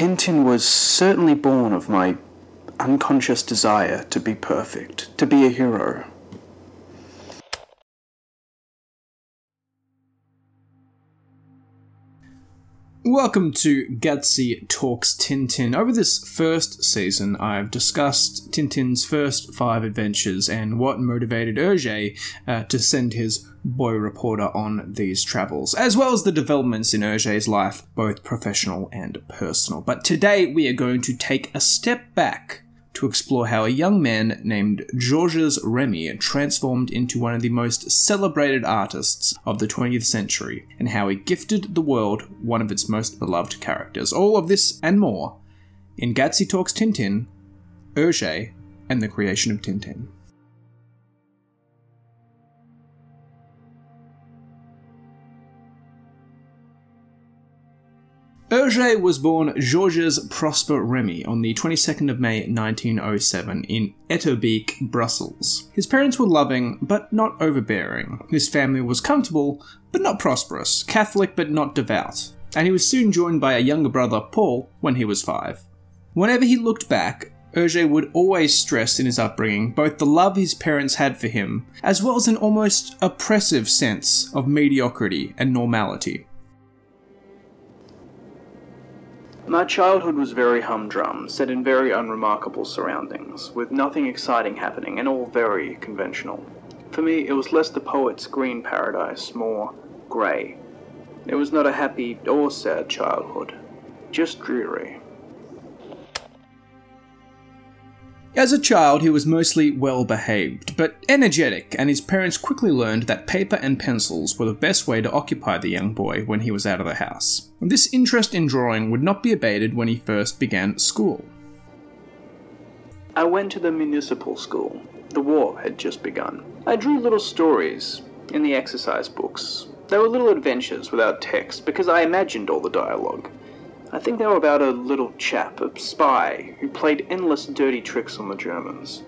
Tintin was certainly born of my unconscious desire to be perfect, to be a hero. Welcome to Gatsy Talks Tintin. Over this first season, I've discussed Tintin's first five adventures and what motivated Hergé uh, to send his boy reporter on these travels, as well as the developments in Hergé's life, both professional and personal. But today we are going to take a step back to explore how a young man named Georges Remy transformed into one of the most celebrated artists of the 20th century, and how he gifted the world one of its most beloved characters. All of this and more in Gatsy Talks Tintin, Hergé, and the creation of Tintin. Hergé was born Georges Prosper Remy on the 22nd of May 1907 in Etterbeek, Brussels. His parents were loving but not overbearing. His family was comfortable but not prosperous, Catholic but not devout, and he was soon joined by a younger brother, Paul, when he was five. Whenever he looked back, Hergé would always stress in his upbringing both the love his parents had for him, as well as an almost oppressive sense of mediocrity and normality. My childhood was very humdrum, set in very unremarkable surroundings, with nothing exciting happening and all very conventional. For me, it was less the poet's green paradise, more grey. It was not a happy or sad childhood, just dreary. As a child, he was mostly well behaved, but energetic, and his parents quickly learned that paper and pencils were the best way to occupy the young boy when he was out of the house. This interest in drawing would not be abated when he first began school. I went to the municipal school. The war had just begun. I drew little stories in the exercise books. They were little adventures without text because I imagined all the dialogue. I think they were about a little chap, a spy, who played endless dirty tricks on the Germans.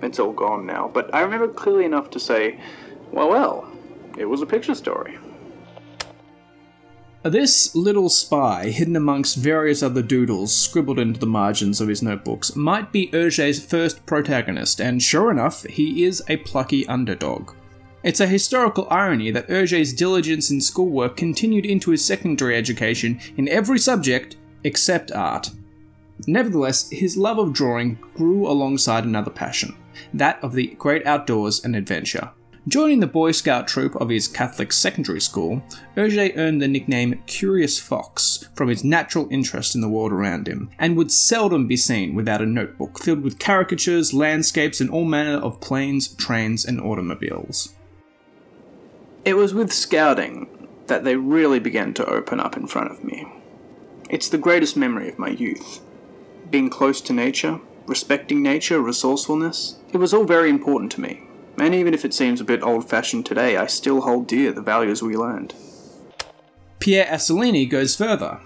It's all gone now, but I remember clearly enough to say, well, well, it was a picture story. This little spy, hidden amongst various other doodles scribbled into the margins of his notebooks, might be Hergé's first protagonist, and sure enough, he is a plucky underdog. It's a historical irony that Hergé's diligence in schoolwork continued into his secondary education in every subject except art. Nevertheless, his love of drawing grew alongside another passion that of the great outdoors and adventure. Joining the Boy Scout troop of his Catholic secondary school, Hergé earned the nickname Curious Fox from his natural interest in the world around him, and would seldom be seen without a notebook filled with caricatures, landscapes, and all manner of planes, trains, and automobiles. It was with scouting that they really began to open up in front of me. It's the greatest memory of my youth. Being close to nature, respecting nature, resourcefulness, it was all very important to me. And even if it seems a bit old fashioned today, I still hold dear the values we learned. Pierre Assouline goes further.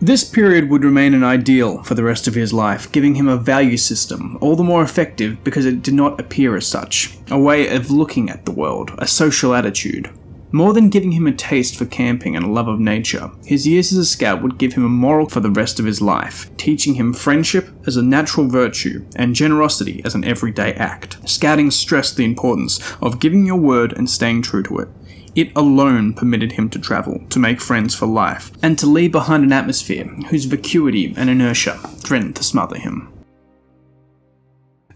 This period would remain an ideal for the rest of his life, giving him a value system, all the more effective because it did not appear as such, a way of looking at the world, a social attitude. More than giving him a taste for camping and a love of nature, his years as a scout would give him a moral for the rest of his life, teaching him friendship as a natural virtue and generosity as an everyday act. Scouting stressed the importance of giving your word and staying true to it. It alone permitted him to travel, to make friends for life, and to leave behind an atmosphere whose vacuity and inertia threatened to smother him.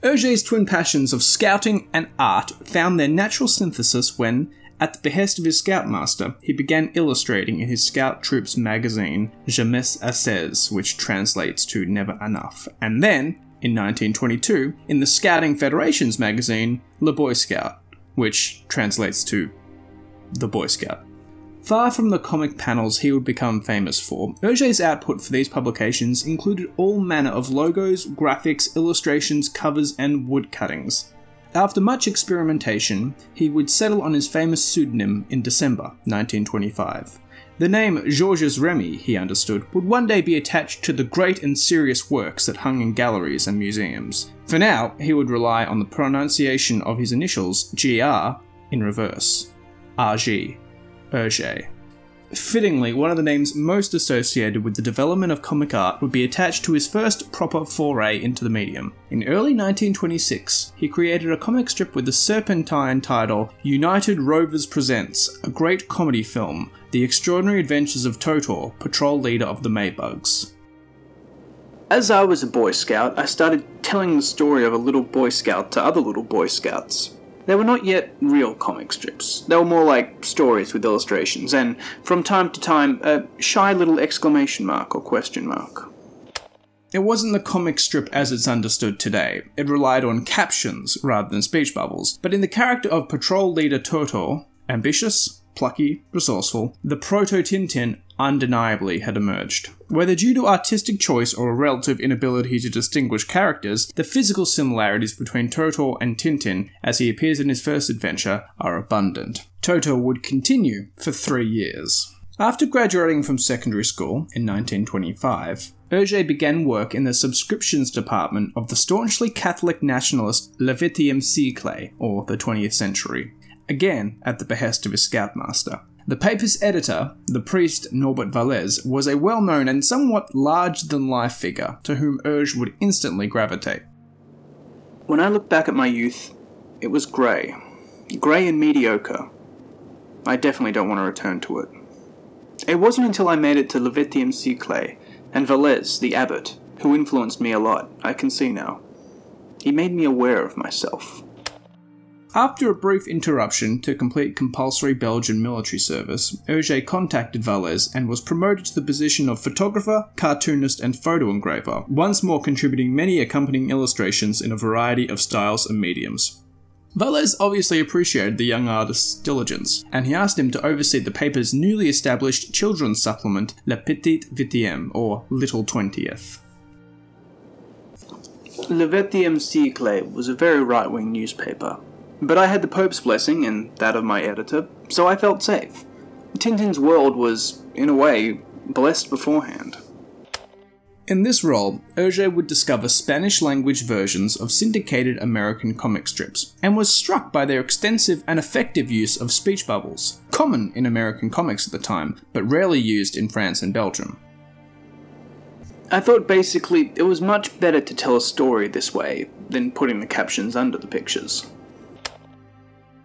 Hergé's twin passions of scouting and art found their natural synthesis when, at the behest of his scoutmaster, he began illustrating in his scout troop's magazine Jamais Assez, which translates to Never Enough, and then, in 1922, in the Scouting Federation's magazine Le Boy Scout, which translates to the Boy Scout. Far from the comic panels he would become famous for, Hergé's output for these publications included all manner of logos, graphics, illustrations, covers, and wood cuttings. After much experimentation, he would settle on his famous pseudonym in December 1925. The name Georges Remy, he understood, would one day be attached to the great and serious works that hung in galleries and museums. For now, he would rely on the pronunciation of his initials, GR, in reverse. RG, Hergé. Fittingly, one of the names most associated with the development of comic art would be attached to his first proper foray into the medium. In early 1926, he created a comic strip with the serpentine title United Rovers Presents, a great comedy film, The Extraordinary Adventures of Totor, patrol leader of the Maybugs. As I was a Boy Scout, I started telling the story of a little Boy Scout to other little Boy Scouts. They were not yet real comic strips. They were more like stories with illustrations, and from time to time, a shy little exclamation mark or question mark. It wasn't the comic strip as it's understood today. It relied on captions rather than speech bubbles. But in the character of patrol leader Totor, ambitious, plucky, resourceful, the proto Tintin undeniably had emerged. Whether due to artistic choice or a relative inability to distinguish characters, the physical similarities between Totor and Tintin, as he appears in his first adventure, are abundant. Totor would continue for three years. After graduating from secondary school in 1925, Hergé began work in the subscriptions department of the staunchly Catholic nationalist Le XXe siècle, or the 20th century, again at the behest of his scoutmaster. The paper's editor, the priest Norbert Wallez, was a well known and somewhat larger than life figure to whom Hergé would instantly gravitate. When I look back at my youth, it was grey. Grey and mediocre. I definitely don't want to return to it. It wasn't until I made it to Le XXe and Wallez, the abbot, who influenced me a lot, I can see now. He made me aware of myself. After a brief interruption to complete compulsory Belgian military service, Hergé contacted Wallez and was promoted to the position of photographer, cartoonist, and photo engraver, once more contributing many accompanying illustrations in a variety of styles and mediums. Wallez obviously appreciated the young artist's diligence, and he asked him to oversee the paper's newly established children's supplement, Le Petit Vingtième, or Little Twentieth. Le XXe siècle was a very right wing newspaper, but I had the Pope's blessing and that of my editor, so I felt safe. Tintin's world was, in a way, blessed beforehand. In this role, Hergé would discover Spanish language versions of syndicated American comic strips, and was struck by their extensive and effective use of speech bubbles, common in American comics at the time, but rarely used in France and Belgium. I thought basically it was much better to tell a story this way than putting the captions under the pictures.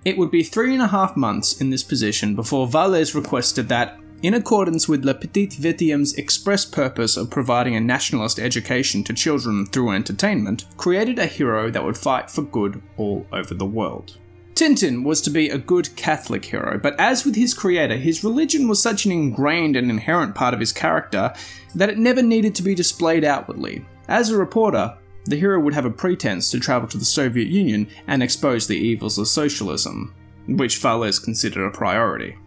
It would be three and a half months in this position before Wallez requested that, in accordance with Le Petit Vingtième's express purpose of providing a nationalist education to children through entertainment, created a hero that would fight for good all over the world. Tintin was to be a good Catholic hero, but as with his creator, his religion was such an ingrained and inherent part of his character that it never needed to be displayed outwardly. As a reporter, the hero would have a pretense to travel to the Soviet Union and expose the evils of socialism, which Wallez considered a priority.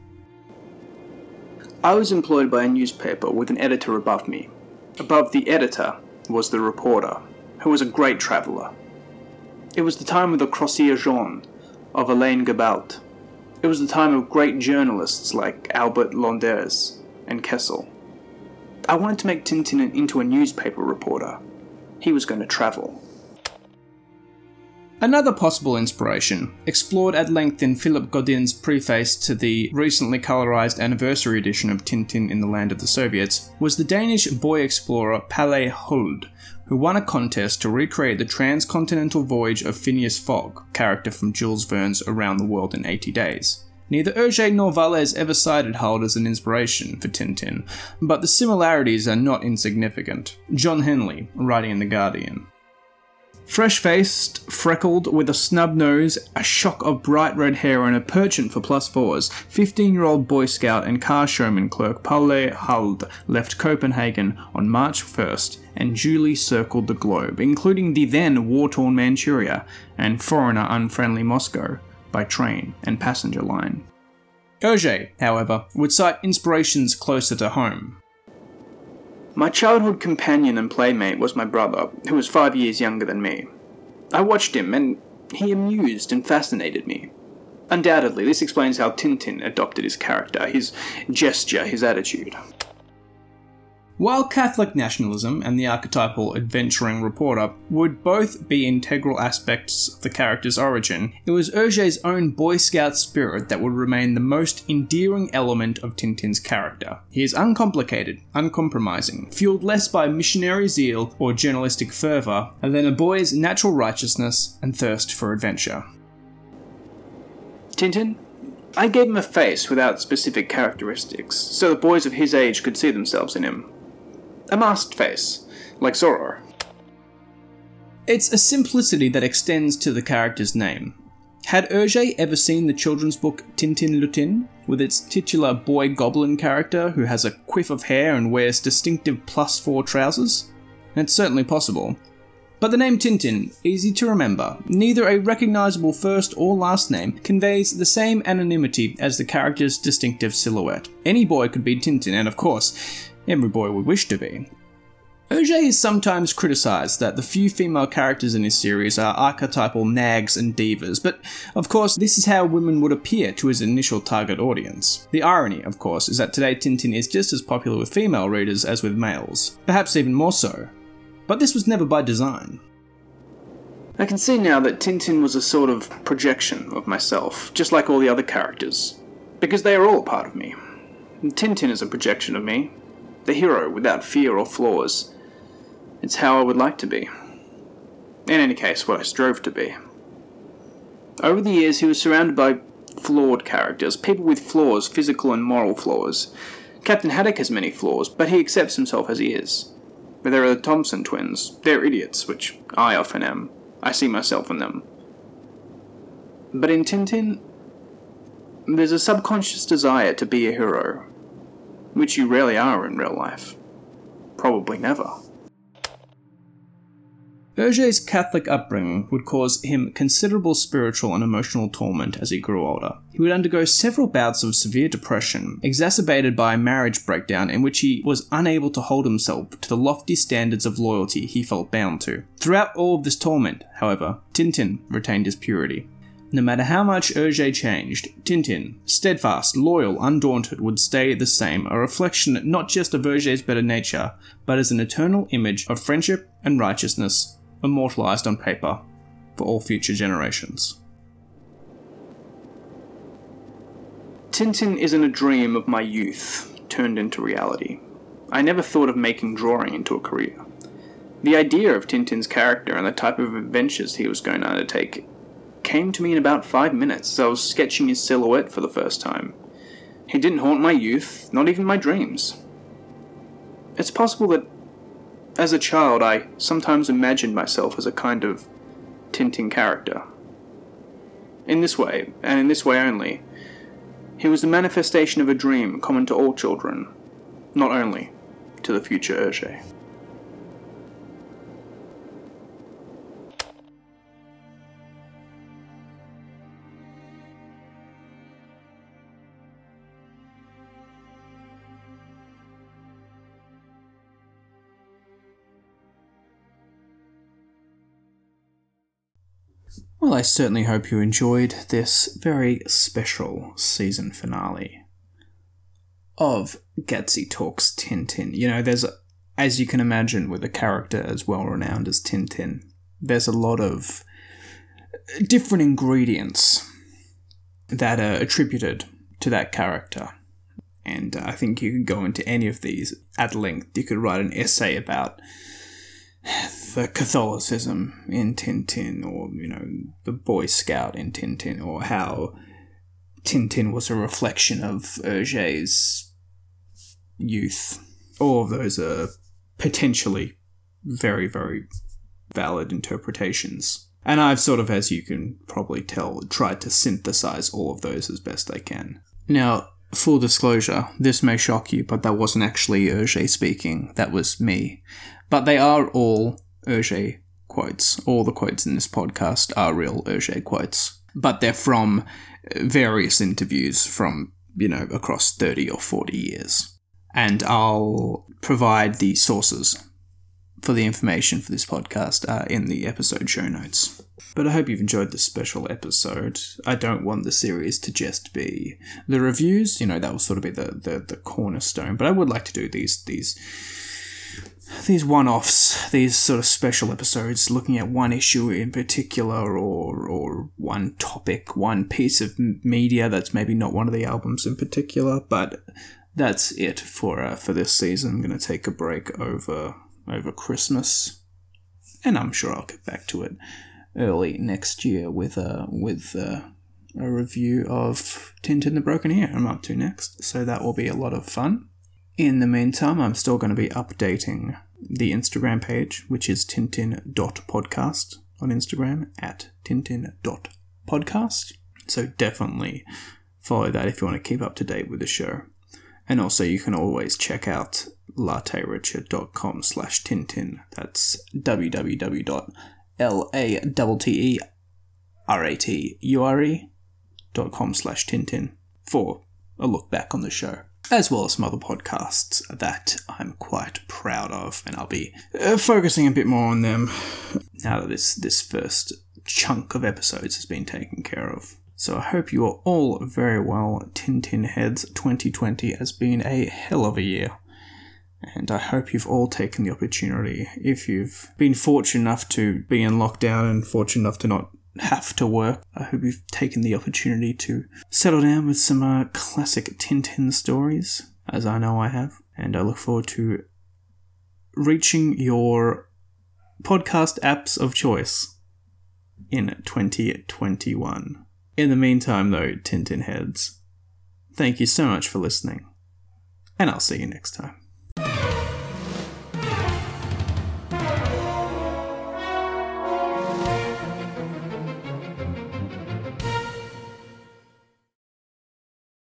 I was employed by a newspaper with an editor above me. Above the editor was the reporter, who was a great traveller. It was the time of the Croisière Jaune, of Alain Gerbault. It was the time of great journalists like Albert Londres and Kessel. I wanted to make Tintin into a newspaper reporter, he was going to travel. Another possible inspiration, explored at length in Philippe Goddin's preface to the recently colorized anniversary edition of Tintin in the Land of the Soviets, was the Danish boy explorer Palle Huld, who won a contest to recreate the transcontinental voyage of Phineas Fogg, character from Jules Verne's Around the World in 80 Days. Neither Hergé nor Wallez ever cited Huld as an inspiration for Tintin, but the similarities are not insignificant. Jon Henley, writing in The Guardian. Fresh faced, freckled, with a snub nose, a shock of bright red hair, and a penchant for plus fours, 15 year old Boy Scout and car showman clerk Palle Huld left Copenhagen on March 1st and duly circled the globe, including the then war torn Manchuria and foreigner unfriendly Moscow, by train and passenger line. Hergé, however, would cite inspirations closer to home. My childhood companion and playmate was my brother, who was five years younger than me. I watched him, and he amused and fascinated me. Undoubtedly, this explains how Tintin adopted his character, his gesture, his attitude. While Catholic nationalism and the archetypal adventuring reporter would both be integral aspects of the character's origin, it was Hergé's own Boy Scout spirit that would remain the most endearing element of Tintin's character. He is uncomplicated, uncompromising, fueled less by missionary zeal or journalistic fervour than a boy's natural righteousness and thirst for adventure. Tintin, I gave him a face without specific characteristics, so the boys of his age could see themselves in him. A masked face, like Zorro. It's a simplicity that extends to the character's name. Had Hergé ever seen the children's book Tintin Lutin, with its titular boy goblin character who has a quiff of hair and wears distinctive plus four trousers? It's certainly possible. But the name Tintin, easy to remember, neither a recognisable first or last name, conveys the same anonymity as the character's distinctive silhouette. Any boy could be Tintin, and of course, every boy would wish to be. Hergé is sometimes criticised that the few female characters in his series are archetypal nags and divas, but of course, this is how women would appear to his initial target audience. The irony, of course, is that today Tintin is just as popular with female readers as with males, perhaps even more so. But this was never by design. I can see now that Tintin was a sort of projection of myself, just like all the other characters, because they are all part of me. Tintin is a projection of me, the hero without fear or flaws. It's how I would like to be. In any case, what I strove to be. Over the years, he was surrounded by flawed characters, people with flaws, physical and moral flaws. Captain Haddock has many flaws, but he accepts himself as he is. But there are the Thompson twins. They're idiots, which I often am. I see myself in them. But in Tintin, there's a subconscious desire to be a hero, which you rarely are in real life. Probably never. Hergé's Catholic upbringing would cause him considerable spiritual and emotional torment as he grew older. He would undergo several bouts of severe depression, exacerbated by a marriage breakdown in which he was unable to hold himself to the lofty standards of loyalty he felt bound to. Throughout all of this torment, however, Tintin retained his purity. No matter how much Hergé changed, Tintin, steadfast, loyal, undaunted, would stay the same, a reflection not just of Hergé's better nature, but as an eternal image of friendship and righteousness immortalized on paper for all future generations. Tintin isn't a dream of my youth turned into reality. I never thought of making drawing into a career. The idea of Tintin's character and the type of adventures he was going to undertake came to me in about five minutes as I was sketching his silhouette for the first time. He didn't haunt my youth, not even my dreams. It's possible that as a child, I sometimes imagined myself as a kind of Tintin character. In this way, and in this way only, he was the manifestation of a dream common to all children, not only to the future Hergé. Well, I certainly hope you enjoyed this very special season finale of Gatsy Talks Tintin. You know, there's, as you can imagine, with a character as well renowned as Tintin, there's a lot of different ingredients that are attributed to that character. And I think you could go into any of these at length. You could write an essay about the Catholicism in Tintin, or you know, the Boy Scout in Tintin, or how Tintin was a reflection of Hergé's youth. All of those are potentially very, very valid interpretations. And I've sort of, as you can probably tell, tried to synthesize all of those as best I can. Now, full disclosure, this may shock you, but that wasn't actually Hergé speaking, that was me. But they are all Hergé quotes. All the quotes in this podcast are real Hergé quotes. But they're from various interviews from, you know, across 30 or 40 years. And I'll provide the sources for the information for this podcast uh, in the episode show notes. But I hope you've enjoyed this special episode. I don't want the series to just be the reviews, you know, that will sort of be the, the, the cornerstone. But I would like to do these these these one-offs, these sort of special episodes, looking at one issue in particular, or or one topic, one piece of media that's maybe not one of the albums in particular. But that's it for uh, for this season. I'm going to take a break over over Christmas, and I'm sure I'll get back to it early next year with uh, with uh, a review of Tintin the Broken Ear. I'm up to next, so that will be a lot of fun. In the meantime, I'm still going to be updating the Instagram page, which is tintin.podcast on Instagram at tintin.podcast. So definitely follow that if you want to keep up to date with the show. And also you can always check out latterature.com slash tintin. That's www.l-a-t-t-e-r-a-t-u-r-e.com slash tintin for a look back on the show as well as some other podcasts that I'm quite proud of, and I'll be uh, focusing a bit more on them now that this this first chunk of episodes has been taken care of. So I hope you are all very well. Tintin Heads 2020 has been a hell of a year. And I hope you've all taken the opportunity, if you've been fortunate enough to be in lockdown and fortunate enough to not have to work. I hope you've taken the opportunity to settle down with some uh, classic Tintin stories, as I know I have. And I look forward to reaching your podcast apps of choice in 2021. In the meantime, though, Tintin heads, thank you so much for listening, and I'll see you next time.